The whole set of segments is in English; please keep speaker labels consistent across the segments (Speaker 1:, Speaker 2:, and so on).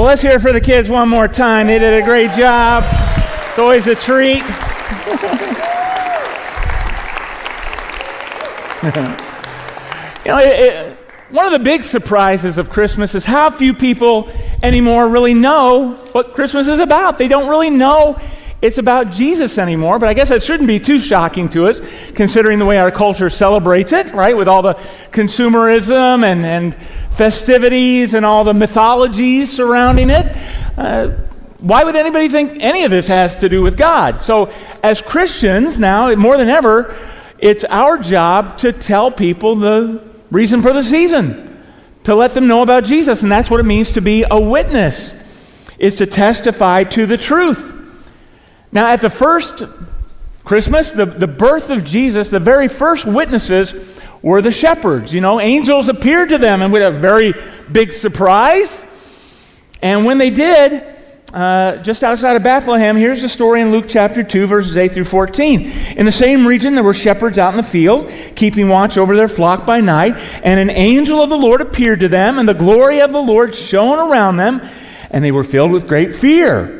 Speaker 1: Well, let's hear it for the kids one more time. They did a great job. It's always a treat. you know, it, it, one of the big surprises of Christmas is how few people anymore really know what Christmas is about. They don't really know it's about Jesus anymore, but I guess that shouldn't be too shocking to us considering the way our culture celebrates it, right? With all the consumerism and, and festivities and all the mythologies surrounding it. Uh, why would anybody think any of this has to do with God? So, as Christians now, more than ever, it's our job to tell people the reason for the season, to let them know about Jesus. And that's what it means to be a witness, is to testify to the truth. Now, at the first Christmas, the, the birth of Jesus, the very first witnesses were the shepherds. You know, angels appeared to them and with a very big surprise. And when they did, uh, just outside of Bethlehem, here's the story in Luke chapter 2, verses 8 through 14. In the same region, there were shepherds out in the field, keeping watch over their flock by night, and an angel of the Lord appeared to them, and the glory of the Lord shone around them, and they were filled with great fear.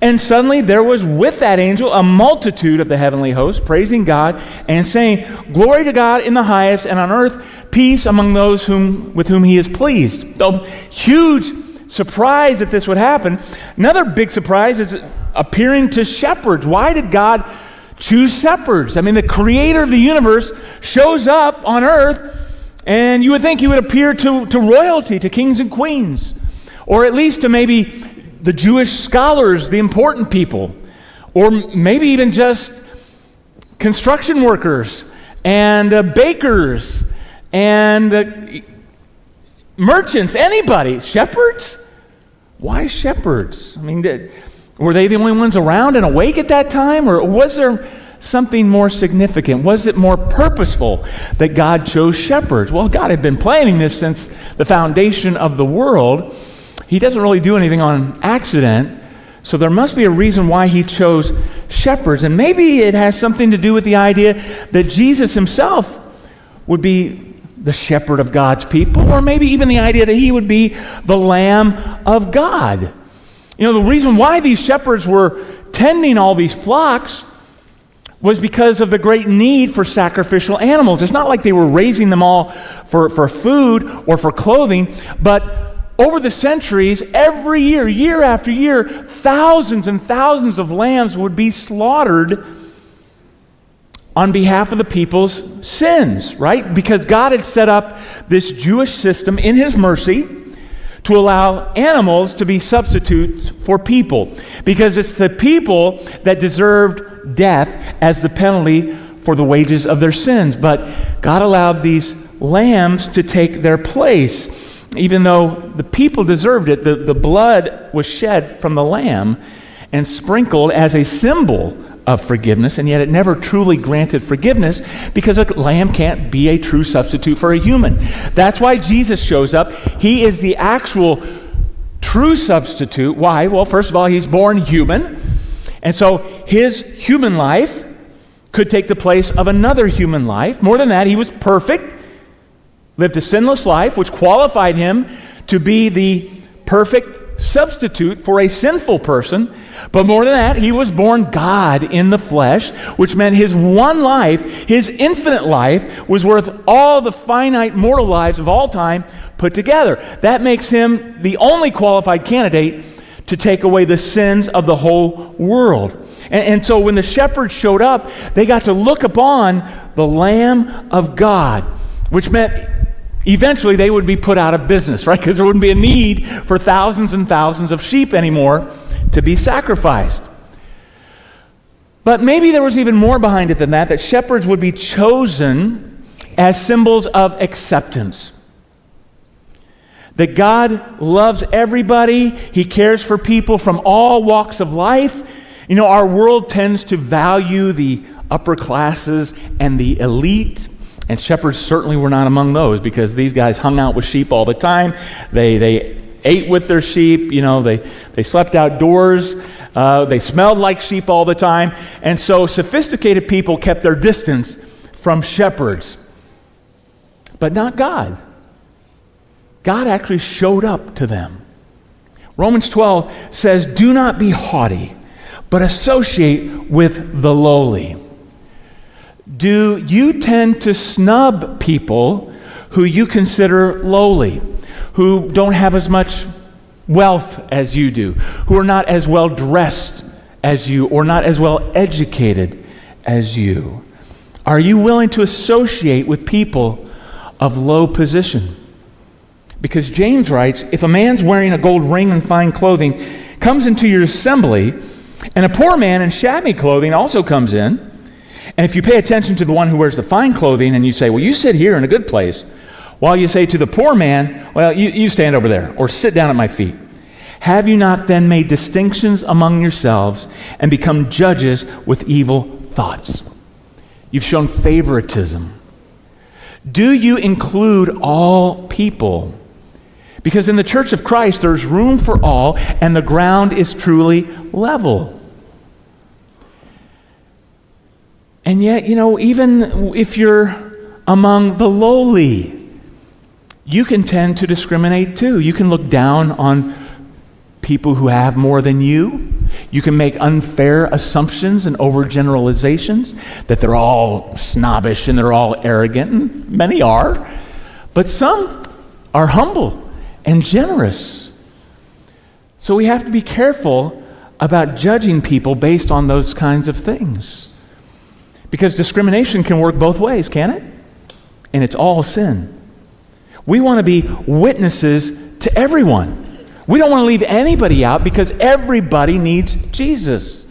Speaker 1: And suddenly there was with that angel a multitude of the heavenly host, praising God and saying, Glory to God in the highest, and on earth peace among those whom, with whom he is pleased. So, huge surprise that this would happen. Another big surprise is appearing to shepherds. Why did God choose shepherds? I mean, the creator of the universe shows up on earth, and you would think he would appear to, to royalty, to kings and queens, or at least to maybe the Jewish scholars, the important people, or maybe even just construction workers and uh, bakers and uh, merchants, anybody. Shepherds? Why shepherds? I mean, did, were they the only ones around and awake at that time? Or was there something more significant? Was it more purposeful that God chose shepherds? Well, God had been planning this since the foundation of the world he doesn't really do anything on accident. So there must be a reason why he chose shepherds. And maybe it has something to do with the idea that Jesus himself would be the shepherd of God's people, or maybe even the idea that he would be the Lamb of God. You know, the reason why these shepherds were tending all these flocks was because of the great need for sacrificial animals. It's not like they were raising them all for, for food or for clothing, but over the centuries, every year, year after year, thousands and thousands of lambs would be slaughtered on behalf of the people's sins, right? Because God had set up this Jewish system in His mercy to allow animals to be substitutes for people. Because it's the people that deserved death as the penalty for the wages of their sins. But God allowed these lambs to take their place even though the people deserved it, the, the blood was shed from the lamb and sprinkled as a symbol of forgiveness, and yet it never truly granted forgiveness because a lamb can't be a true substitute for a human. That's why Jesus shows up. He is the actual true substitute. Why? Well, first of all, he's born human, and so his human life could take the place of another human life. More than that, he was perfect lived a sinless life, which qualified him to be the perfect substitute for a sinful person. But more than that, he was born God in the flesh, which meant his one life, his infinite life, was worth all the finite mortal lives of all time put together. That makes him the only qualified candidate to take away the sins of the whole world. And, and, so when the shepherds showed up, they got to look upon the Lamb of God, which meant eventually they would be put out of business, right? Because there wouldn't be a need for thousands and thousands of sheep anymore to be sacrificed. But maybe there was even more behind it than that, that shepherds would be chosen as symbols of acceptance. That God loves everybody, He cares for people from all walks of life. You know, our world tends to value the upper classes and the elite And shepherds certainly were not among those because these guys hung out with sheep all the time. They, they ate with their sheep, you know, they, they slept outdoors. Uh, they smelled like sheep all the time. And so sophisticated people kept their distance from shepherds. But not God. God actually showed up to them. Romans 12 says, Do not be haughty, but associate with the lowly. Do you tend to snub people who you consider lowly, who don't have as much wealth as you do, who are not as well dressed as you, or not as well educated as you? Are you willing to associate with people of low position? Because James writes if a man's wearing a gold ring and fine clothing comes into your assembly, and a poor man in shabby clothing also comes in, and if you pay attention to the one who wears the fine clothing and you say, Well, you sit here in a good place, while you say to the poor man, Well, you, you stand over there, or sit down at my feet. Have you not then made distinctions among yourselves and become judges with evil thoughts? You've shown favoritism. Do you include all people? Because in the church of Christ, there's room for all, and the ground is truly level. And yet, you know, even if you're among the lowly, you can tend to discriminate too. You can look down on people who have more than you. You can make unfair assumptions and overgeneralizations that they're all snobbish and they're all arrogant, and many are. But some are humble and generous. So we have to be careful about judging people based on those kinds of things. Because discrimination can work both ways, can it? And it's all sin. We want to be witnesses to everyone. We don't want to leave anybody out because everybody needs Jesus.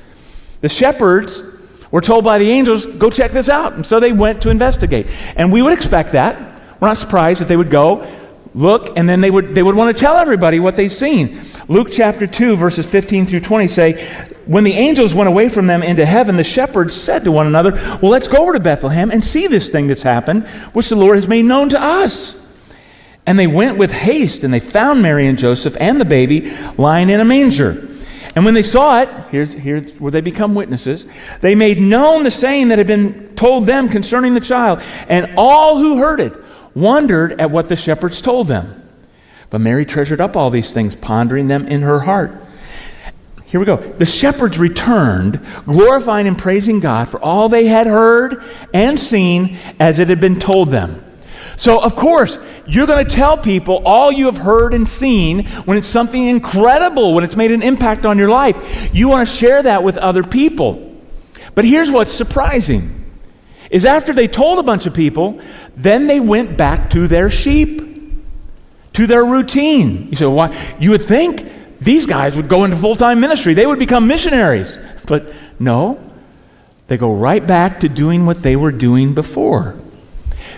Speaker 1: The shepherds were told by the angels, go check this out. And so they went to investigate. And we would expect that. We're not surprised that they would go look, and then they would, they would want to tell everybody what they've seen. Luke chapter 2, verses 15 through 20 say, When the angels went away from them into heaven, the shepherds said to one another, Well, let's go over to Bethlehem and see this thing that's happened, which the Lord has made known to us. And they went with haste, and they found Mary and Joseph and the baby lying in a manger. And when they saw it, here's, here's where they become witnesses, they made known the saying that had been told them concerning the child. And all who heard it, wondered at what the shepherds told them. But Mary treasured up all these things, pondering them in her heart. Here we go. The shepherds returned, glorifying and praising God for all they had heard and seen as it had been told them. So, of course, you're going to tell people all you have heard and seen when it's something incredible, when it's made an impact on your life. You want to share that with other people. But here's what's surprising is after they told a bunch of people, then they went back to their sheep, to their routine. You say, why? You would think these guys would go into full time ministry, they would become missionaries. But no, they go right back to doing what they were doing before.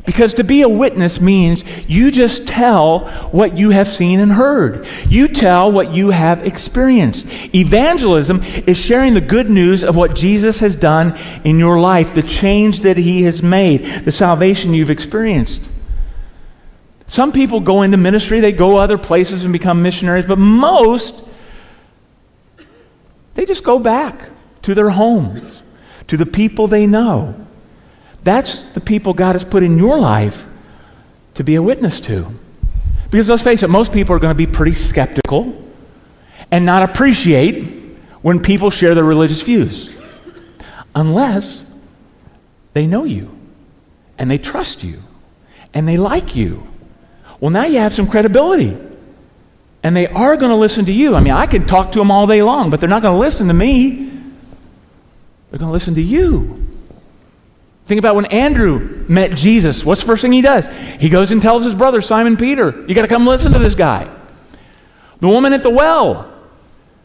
Speaker 1: Because to be a witness means you just tell what you have seen and heard. You tell what you have experienced. Evangelism is sharing the good news of what Jesus has done in your life, the change that he has made, the salvation you've experienced. Some people go into ministry, they go other places and become missionaries, but most, they just go back to their homes, to the people they know. That's the people God has put in your life to be a witness to. Because let's face it, most people are going to be pretty skeptical and not appreciate when people share their religious views. Unless they know you and they trust you and they like you. Well, now you have some credibility. And they are going to listen to you. I mean, I can talk to them all day long, but they're not going to listen to me. They're going to listen to you. Think about when Andrew met Jesus. What's the first thing he does? He goes and tells his brother, Simon Peter, You got to come listen to this guy. The woman at the well,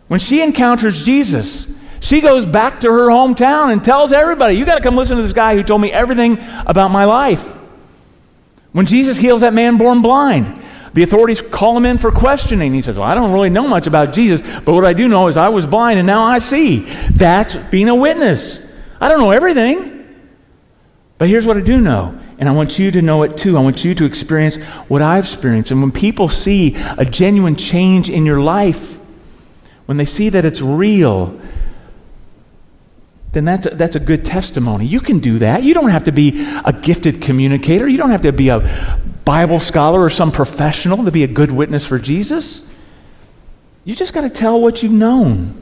Speaker 1: when she encounters Jesus, she goes back to her hometown and tells everybody, You got to come listen to this guy who told me everything about my life. When Jesus heals that man born blind, the authorities call him in for questioning. He says, Well, I don't really know much about Jesus, but what I do know is I was blind and now I see. That's being a witness. I don't know everything. But here's what I do know, And I want you to know it too. I want you to experience what I've experienced. And when people see a genuine change in your life, when they see that it's real, then that's a, that's a good testimony. You can do that. You don't have to be a gifted communicator. You don't have to be a Bible scholar or some professional to be a good witness for Jesus. You just got to tell what you've known.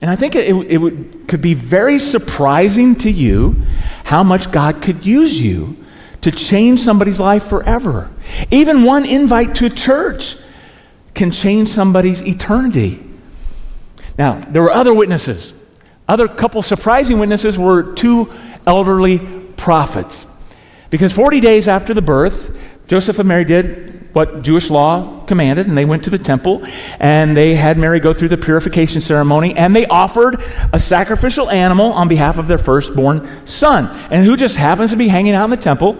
Speaker 1: And I think it, it would, could be very surprising to you how much God could use you to change somebody's life forever. Even one invite to church can change somebody's eternity. Now, there were other witnesses. Other couple surprising witnesses were two elderly prophets. Because 40 days after the birth, Joseph and Mary did what Jewish law commanded, and they went to the temple and they had Mary go through the purification ceremony and they offered a sacrificial animal on behalf of their firstborn son. And who just happens to be hanging out in the temple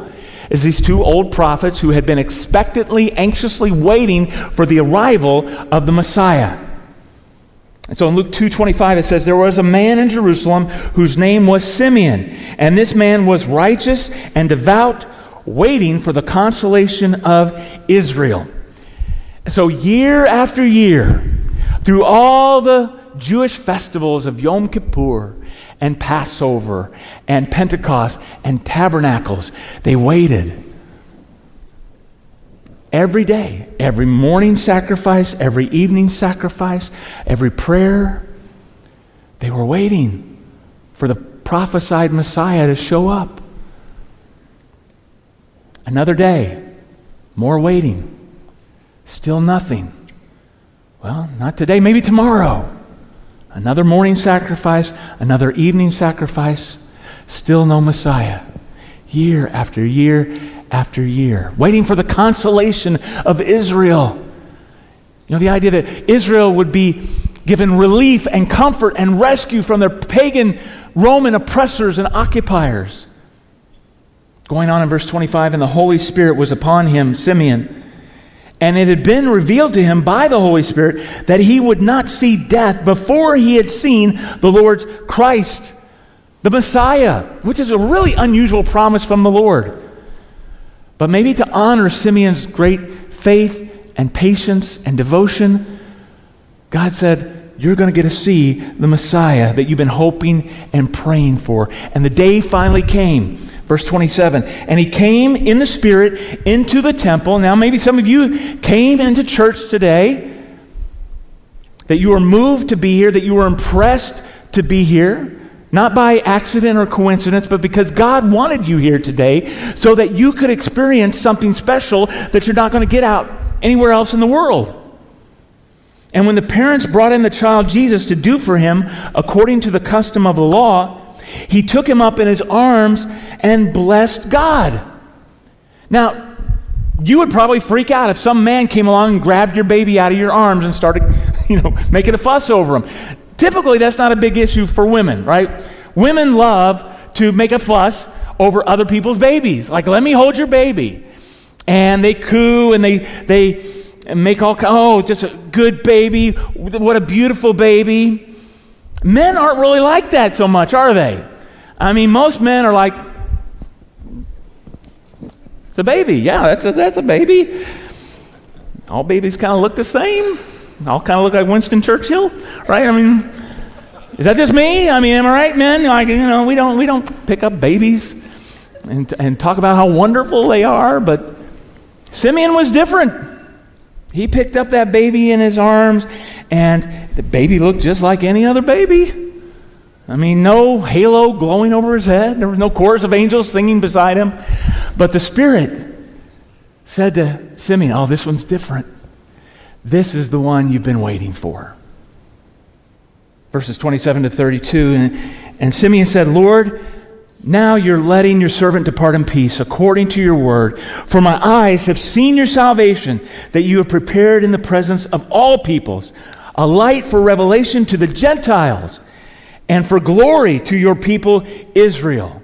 Speaker 1: is these two old prophets who had been expectantly, anxiously waiting for the arrival of the Messiah. And so in Luke 2:25 it says there was a man in Jerusalem whose name was Simeon, and this man was righteous and devout, waiting for the consolation of Israel. So year after year, through all the Jewish festivals of Yom Kippur and Passover and Pentecost and Tabernacles, they waited Every day, every morning sacrifice, every evening sacrifice, every prayer, they were waiting for the prophesied Messiah to show up. Another day, more waiting, still nothing. Well, not today, maybe tomorrow. Another morning sacrifice, another evening sacrifice, still no Messiah. Year after year after year, waiting for the consolation of Israel. You know, the idea that Israel would be given relief and comfort and rescue from their pagan Roman oppressors and occupiers. Going on in verse 25, and the Holy Spirit was upon him, Simeon. And it had been revealed to him by the Holy Spirit that he would not see death before he had seen the Lord's Christ, the Messiah, which is a really unusual promise from the Lord. But maybe to honor Simeon's great faith and patience and devotion, God said, You're going to get to see the Messiah that you've been hoping and praying for. And the day finally came. Verse 27 And he came in the Spirit into the temple. Now, maybe some of you came into church today, that you were moved to be here, that you were impressed to be here not by accident or coincidence, but because God wanted you here today so that you could experience something special that you're not going to get out anywhere else in the world. And when the parents brought in the child Jesus to do for him according to the custom of the law, he took him up in his arms and blessed God. Now, you would probably freak out if some man came along and grabbed your baby out of your arms and started, you know, making a fuss over him. Typically, that's not a big issue for women, right? Women love to make a fuss over other people's babies. Like, let me hold your baby. And they coo and they, they make all, oh, just a good baby. What a beautiful baby. Men aren't really like that so much, are they? I mean, most men are like, it's a baby. Yeah, that's a, that's a baby. All babies kind of look the same all kind of look like Winston Churchill, right? I mean, is that just me? I mean, am I right, men? Like, you know, we don't, we don't pick up babies and, and talk about how wonderful they are, but Simeon was different. He picked up that baby in his arms, and the baby looked just like any other baby. I mean, no halo glowing over his head. There was no chorus of angels singing beside him. But the Spirit said to Simeon, Oh, this one's different. This is the one you've been waiting for. Verses 27 to 32. And, and Simeon said, Lord, now you're letting your servant depart in peace according to your word. For my eyes have seen your salvation that you have prepared in the presence of all peoples, a light for revelation to the Gentiles and for glory to your people Israel.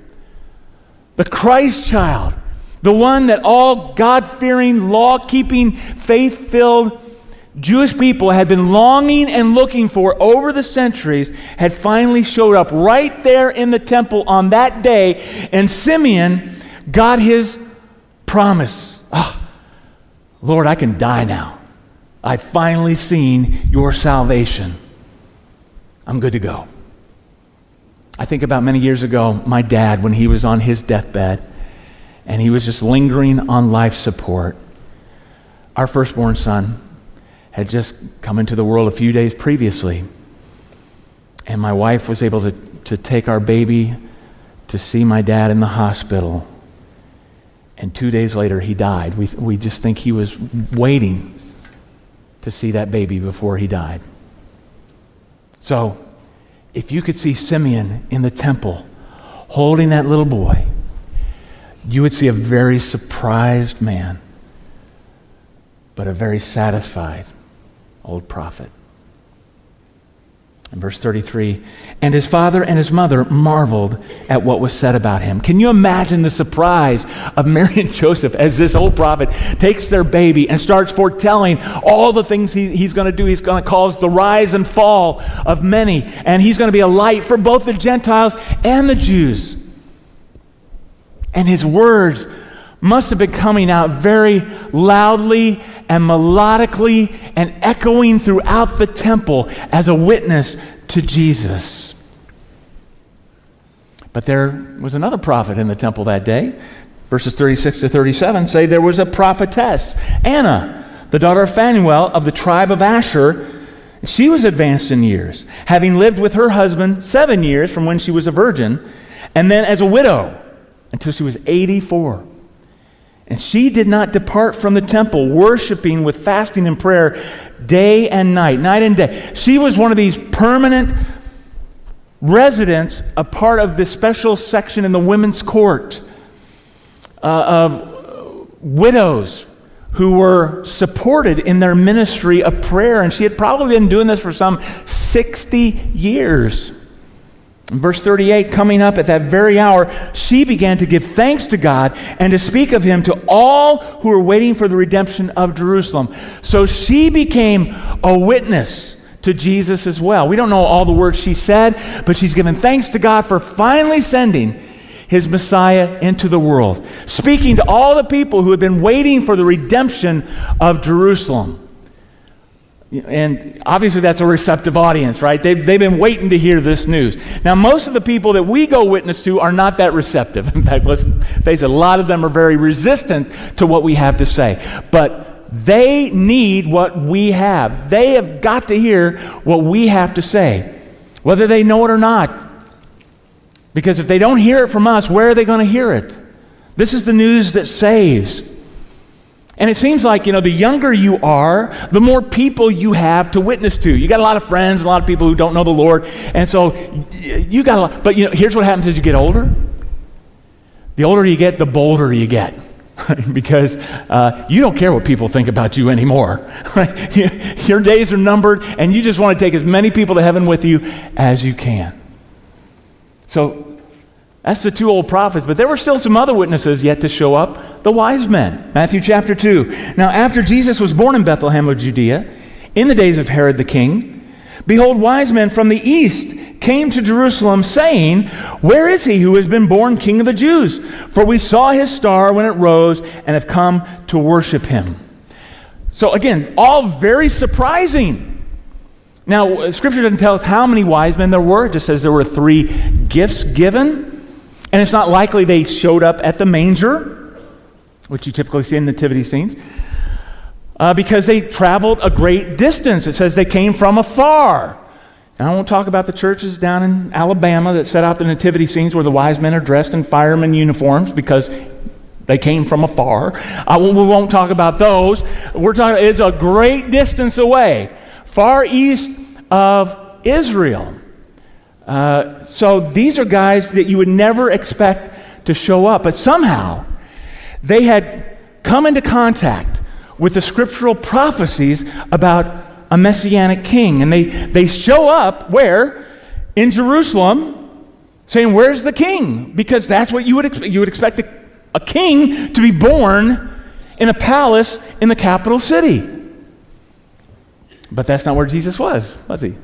Speaker 1: The Christ child, the one that all God fearing, law keeping, faith filled Jewish people had been longing and looking for over the centuries had finally showed up right there in the temple on that day. And Simeon got his promise. Oh, Lord, I can die now. I've finally seen your salvation. I'm good to go. I think about many years ago, my dad, when he was on his deathbed and he was just lingering on life support. Our firstborn son had just come into the world a few days previously. And my wife was able to, to take our baby to see my dad in the hospital. And two days later, he died. We, we just think he was waiting to see that baby before he died. So, if you could see Simeon in the temple holding that little boy, you would see a very surprised man, but a very satisfied old prophet. In verse 33, and his father and his mother marveled at what was said about him. Can you imagine the surprise of Mary and Joseph as this old prophet takes their baby and starts foretelling all the things he, he's going to do? He's going to cause the rise and fall of many, and he's going to be a light for both the Gentiles and the Jews. And his words must have been coming out very loudly and melodically and echoing throughout the temple as a witness to Jesus. But there was another prophet in the temple that day. Verses 36 to 37 say there was a prophetess, Anna, the daughter of Phanuel of the tribe of Asher. She was advanced in years, having lived with her husband seven years from when she was a virgin, and then as a widow until she was 84. And she did not depart from the temple, worshiping with fasting and prayer day and night, night and day. She was one of these permanent residents, a part of this special section in the women's court uh, of widows who were supported in their ministry of prayer. And she had probably been doing this for some 60 years. Verse 38, coming up at that very hour, she began to give thanks to God and to speak of him to all who were waiting for the redemption of Jerusalem. So she became a witness to Jesus as well. We don't know all the words she said, but she's given thanks to God for finally sending his Messiah into the world, speaking to all the people who had been waiting for the redemption of Jerusalem. And obviously, that's a receptive audience, right? They've, they've been waiting to hear this news. Now, most of the people that we go witness to are not that receptive. In fact, let's face it, a lot of them are very resistant to what we have to say. But they need what we have. They have got to hear what we have to say, whether they know it or not. Because if they don't hear it from us, where are they going to hear it? This is the news that saves. And it seems like, you know, the younger you are, the more people you have to witness to. You got a lot of friends, a lot of people who don't know the Lord. And so you got a lot. But, you know, here's what happens as you get older the older you get, the bolder you get. because uh, you don't care what people think about you anymore. Your days are numbered, and you just want to take as many people to heaven with you as you can. So that's the two old prophets, but there were still some other witnesses yet to show up the wise men. Matthew chapter 2. Now, after Jesus was born in Bethlehem of Judea, in the days of Herod the king, behold, wise men from the east came to Jerusalem, saying, Where is he who has been born king of the Jews? For we saw his star when it rose and have come to worship him. So, again, all very surprising. Now, uh, Scripture doesn't tell us how many wise men there were, it just says there were three gifts given. And it's not likely they showed up at the manger, which you typically see in nativity scenes, uh, because they traveled a great distance. It says they came from afar. And I won't talk about the churches down in Alabama that set out the nativity scenes where the wise men are dressed in fireman uniforms because they came from afar. Uh, we won't talk about those. We're talking, it's a great distance away, far east of Israel. Uh, so these are guys that you would never expect to show up, but somehow they had come into contact with the scriptural prophecies about a messianic king. And they, they show up where? In Jerusalem, saying, Where's the king? Because that's what you would expect. You would expect a, a king to be born in a palace in the capital city. But that's not where Jesus was, was he?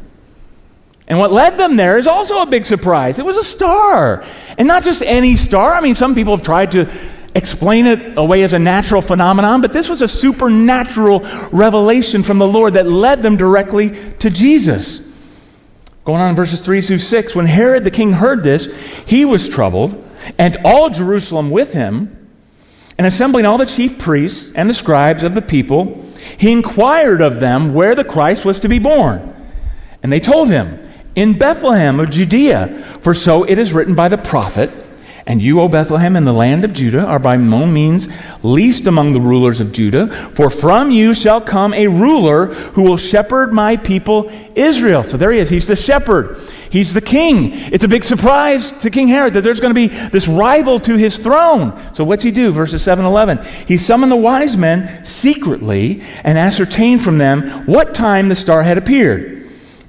Speaker 1: And what led them there is also a big surprise. It was a star. And not just any star. I mean, some people have tried to explain it away as a natural phenomenon, but this was a supernatural revelation from the Lord that led them directly to Jesus. Going on in verses 3 through 6, when Herod the king heard this, he was troubled, and all Jerusalem with him. And assembling all the chief priests and the scribes of the people, he inquired of them where the Christ was to be born. And they told him, In Bethlehem of Judea, for so it is written by the prophet. And you, O Bethlehem, in the land of Judah, are by no means least among the rulers of Judah, for from you shall come a ruler who will shepherd my people Israel. So there he is. He's the shepherd. He's the king. It's a big surprise to King Herod that there's going to be this rival to his throne. So what's he do? Verses 7 11. He summoned the wise men secretly and ascertained from them what time the star had appeared.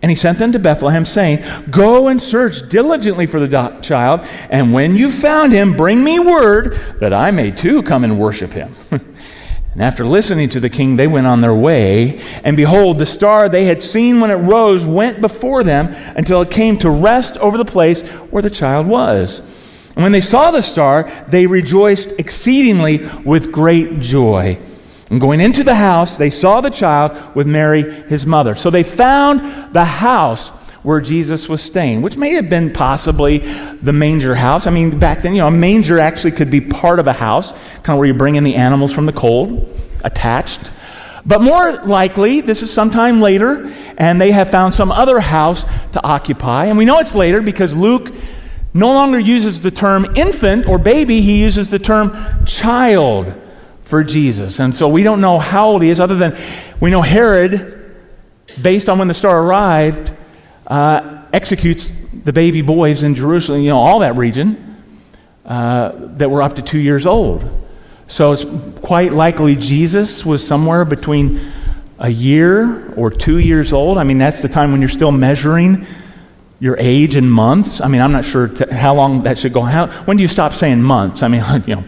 Speaker 1: And he sent them to Bethlehem, saying, Go and search diligently for the child, and when you found him, bring me word that I may too come and worship him. and after listening to the king, they went on their way. And behold, the star they had seen when it rose went before them until it came to rest over the place where the child was. And when they saw the star, they rejoiced exceedingly with great joy. And going into the house, they saw the child with Mary, his mother. So they found the house where Jesus was staying, which may have been possibly the manger house. I mean, back then, you know, a manger actually could be part of a house, kind of where you bring in the animals from the cold, attached. But more likely, this is sometime later, and they have found some other house to occupy. And we know it's later because Luke no longer uses the term infant or baby, he uses the term child for Jesus. And so we don't know how old he is, other than we know Herod, based on when the star arrived, uh, executes the baby boys in Jerusalem, you know, all that region, uh, that were up to two years old. So it's quite likely Jesus was somewhere between a year or two years old. I mean, that's the time when you're still measuring your age in months. I mean, I'm not sure t- how long that should go. How, when do you stop saying months? I mean, you know,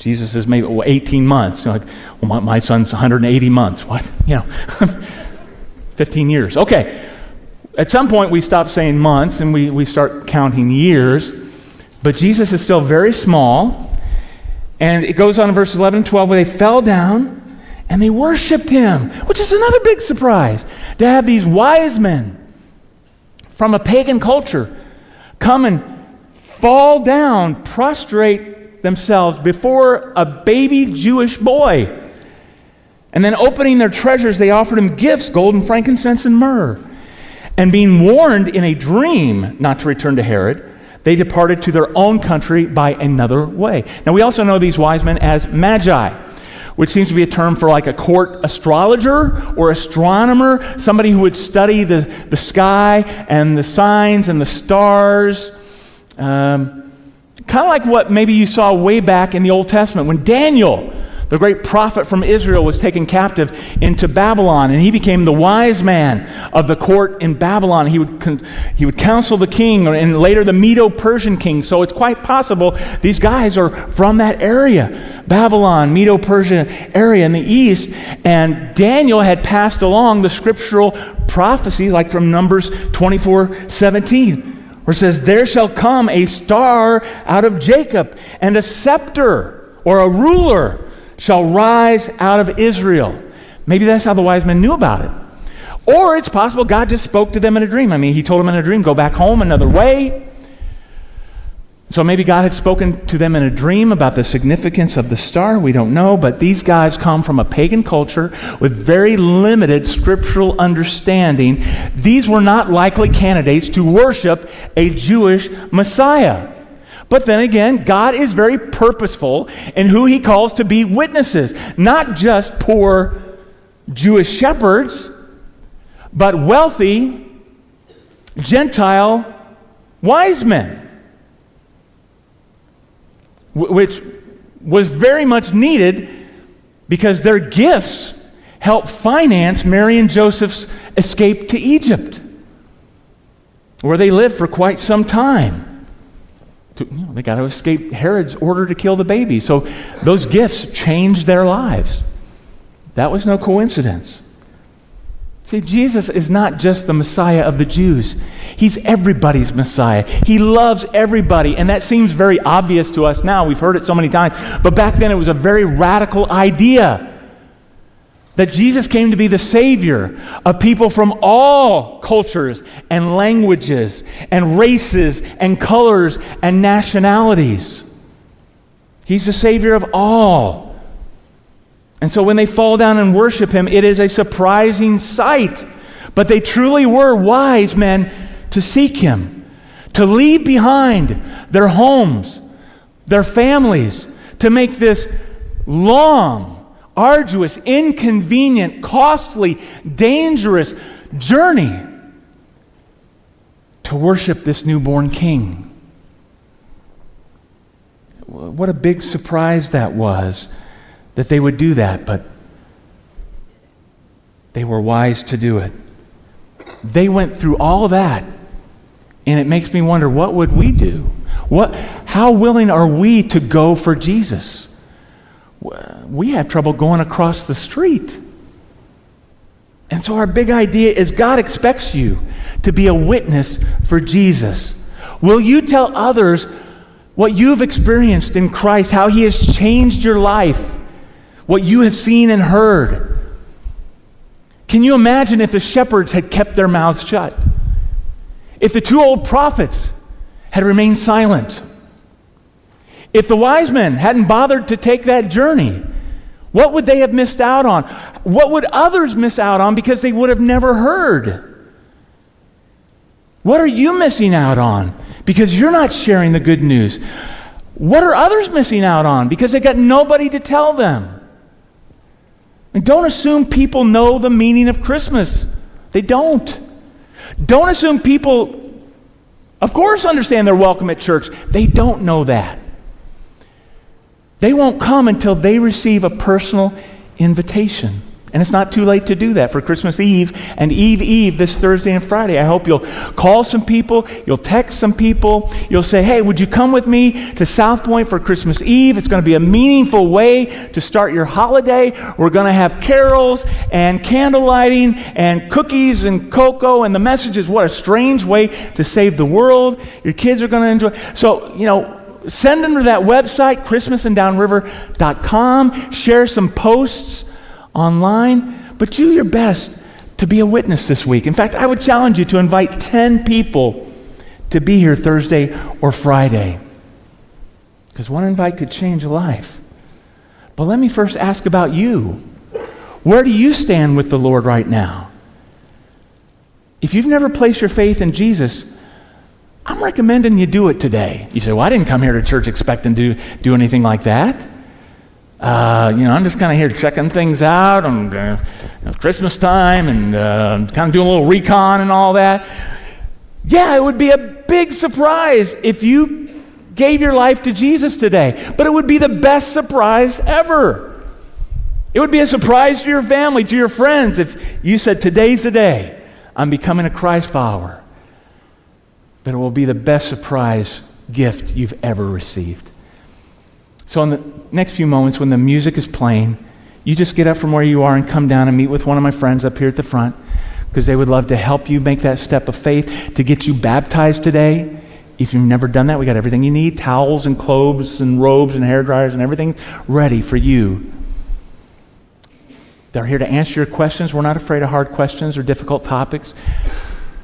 Speaker 1: Jesus is maybe 18 months. You're like, well, my, my son's 180 months. What? You know, 15 years. Okay. At some point, we stop saying months and we, we start counting years. But Jesus is still very small. And it goes on in verses 11 and 12 where they fell down and they worshiped him, which is another big surprise. To have these wise men from a pagan culture come and fall down, prostrate themselves before a baby Jewish boy. And then opening their treasures, they offered him gifts gold and frankincense and myrrh. And being warned in a dream not to return to Herod, they departed to their own country by another way. Now, we also know these wise men as magi, which seems to be a term for like a court astrologer or astronomer, somebody who would study the, the sky and the signs and the stars. Um, Kind of like what maybe you saw way back in the Old Testament when Daniel, the great prophet from Israel, was taken captive into Babylon, and he became the wise man of the court in Babylon. He would, con- he would counsel the king, and later the Medo Persian king. So it's quite possible these guys are from that area Babylon, Medo Persian area in the east. And Daniel had passed along the scriptural prophecies, like from Numbers 24 17 where it says, There shall come a star out of Jacob, and a scepter or a ruler shall rise out of Israel. Maybe that's how the wise men knew about it. Or it's possible God just spoke to them in a dream. I mean, He told them in a dream, go back home another way. So maybe God had spoken to them in a dream about the significance of the star. We don't know. But these guys come from a pagan culture with very limited scriptural understanding. These were not likely candidates to worship a Jewish Messiah. But then again, God is very purposeful in who he calls to be witnesses, not just poor Jewish shepherds, but wealthy Gentile wise men which was very much needed because their gifts helped finance Mary and Joseph's escape to Egypt, where they lived for quite some time. To, you know, they got to escape Herod's order to kill the baby. So those gifts changed their lives. That was no coincidence. See, Jesus is not just the Messiah of the Jews. He's everybody's Messiah. He loves everybody. And that seems very obvious to us now. We've heard it so many times. But back then, it was a very radical idea that Jesus came to be the Savior of people from all cultures and languages and races and colors and nationalities. He's the Savior of all. And so when they fall down and worship him, it is a surprising sight. But they truly were wise men to seek him, to leave behind their homes, their families, to make this long, arduous, inconvenient, costly, dangerous journey to worship this newborn king. What a big surprise that was that they would do that, but they were wise to do it. They went through all of that, and it makes me wonder what would we do? What, how willing are we to go for Jesus? We have trouble going across the street. And so, our big idea is God expects you to be a witness for Jesus. Will you tell others what you've experienced in Christ, how He has changed your life? What you have seen and heard. Can you imagine if the shepherds had kept their mouths shut? If the two old prophets had remained silent? If the wise men hadn't bothered to take that journey? What would they have missed out on? What would others miss out on because they would have never heard? What are you missing out on because you're not sharing the good news? What are others missing out on because they got nobody to tell them? And don't assume people know the meaning of Christmas. They don't. Don't assume people, of course, understand they're welcome at church. They don't know that. They won't come until they receive a personal invitation. And it's not too late to do that for Christmas Eve and Eve Eve this Thursday and Friday. I hope you'll call some people, you'll text some people, you'll say, hey, would you come with me to South Point for Christmas Eve? It's going to be a meaningful way to start your holiday. We're going to have carols and candle lighting and cookies and cocoa. And the message is what a strange way to save the world. Your kids are going to enjoy. So, you know, send them to that website, christmasanddownriver.com, share some posts online, but do your best to be a witness this week. In fact, I would challenge you to invite 10 people to be here Thursday or Friday. Because one invite could change a life. But let me first ask about you. Where do you stand with the Lord right now? If you've never placed your faith in Jesus, I'm recommending you do it today. You say, Well, I didn't come here to church expecting to do anything like that. Uh, you know, I'm just kind of here checking things out. I'm uh, you know, Christmas time and uh, kind of doing a little recon and all that. Yeah, it would be a big surprise if you gave your life to Jesus today, but it would be the best surprise ever. It would be a surprise to your family, to your friends, if you said, Today's the day I'm becoming a Christ follower. But it will be the best surprise gift you've ever received. So, in the next few moments, when the music is playing, you just get up from where you are and come down and meet with one of my friends up here at the front because they would love to help you make that step of faith to get you baptized today. If you've never done that, we got everything you need towels and clothes and robes and hair dryers and everything ready for you. They're here to answer your questions. We're not afraid of hard questions or difficult topics.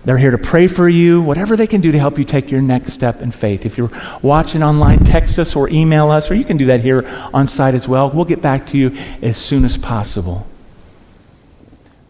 Speaker 1: They're here to pray for you, whatever they can do to help you take your next step in faith. If you're watching online, text us or email us, or you can do that here on site as well. We'll get back to you as soon as possible.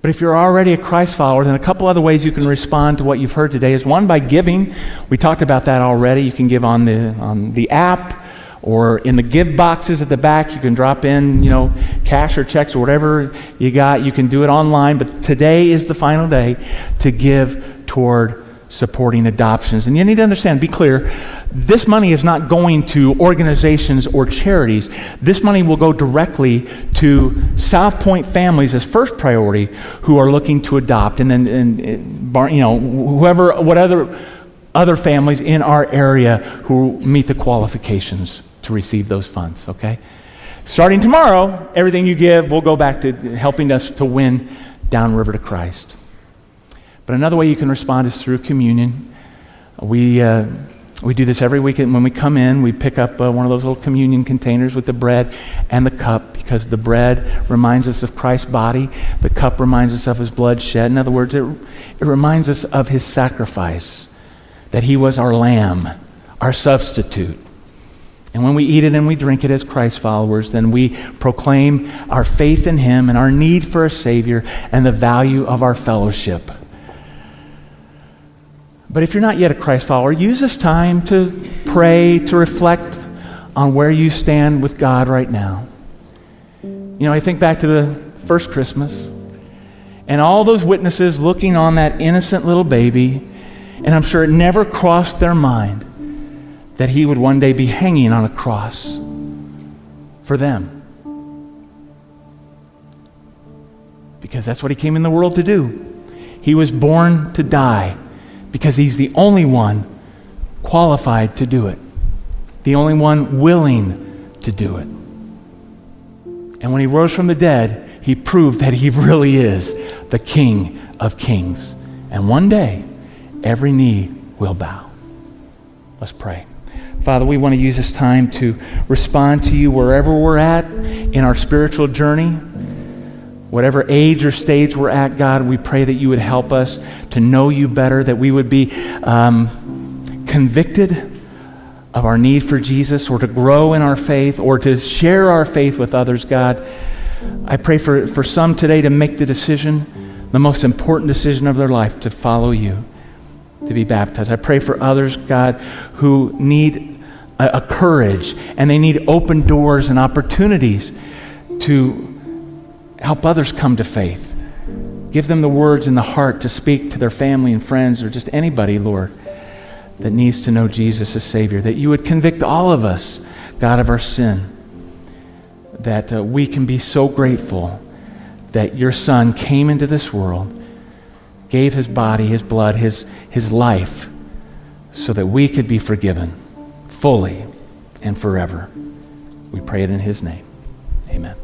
Speaker 1: But if you're already a Christ follower, then a couple other ways you can respond to what you've heard today is one by giving. We talked about that already. You can give on the, on the app or in the give boxes at the back. You can drop in, you know, cash or checks or whatever you got. You can do it online. But today is the final day to give toward supporting adoptions. And you need to understand, be clear, this money is not going to organizations or charities. This money will go directly to South Point families as first priority who are looking to adopt, and then, and, you know, whoever, whatever other families in our area who meet the qualifications to receive those funds, okay? Starting tomorrow, everything you give will go back to helping us to win downriver to Christ. But another way you can respond is through communion. We, uh, we do this every week. When we come in, we pick up uh, one of those little communion containers with the bread and the cup because the bread reminds us of Christ's body, the cup reminds us of his blood shed. In other words, it, it reminds us of his sacrifice, that he was our lamb, our substitute. And when we eat it and we drink it as Christ followers, then we proclaim our faith in him and our need for a Savior and the value of our fellowship. But if you're not yet a Christ follower, use this time to pray, to reflect on where you stand with God right now. You know, I think back to the first Christmas and all those witnesses looking on that innocent little baby, and I'm sure it never crossed their mind that he would one day be hanging on a cross for them. Because that's what he came in the world to do. He was born to die because he's the only one qualified to do it, the only one willing to do it. And when he rose from the dead, he proved that he really is the King of Kings. And one day, every knee will bow. Let's pray. Father, we want to use this time to respond to you wherever we're at in our spiritual journey. Whatever age or stage we're at, God, we pray that you would help us to know you better, that we would be um, convicted of our need for Jesus or to grow in our faith or to share our faith with others, God. I pray for, for some today to make the decision, the most important decision of their life, to follow you, to be baptized. I pray for others, God, who need a, a courage and they need open doors and opportunities to help others come to faith. Give them the words and the heart to speak to their family and friends or just anybody, Lord, that needs to know Jesus as Savior. That you would convict all of us, God, of our sin. That uh, we can be so grateful that your Son came into this world, gave his body, his blood, his, his life, so that we could be forgiven fully and forever. We pray it in his name. Amen.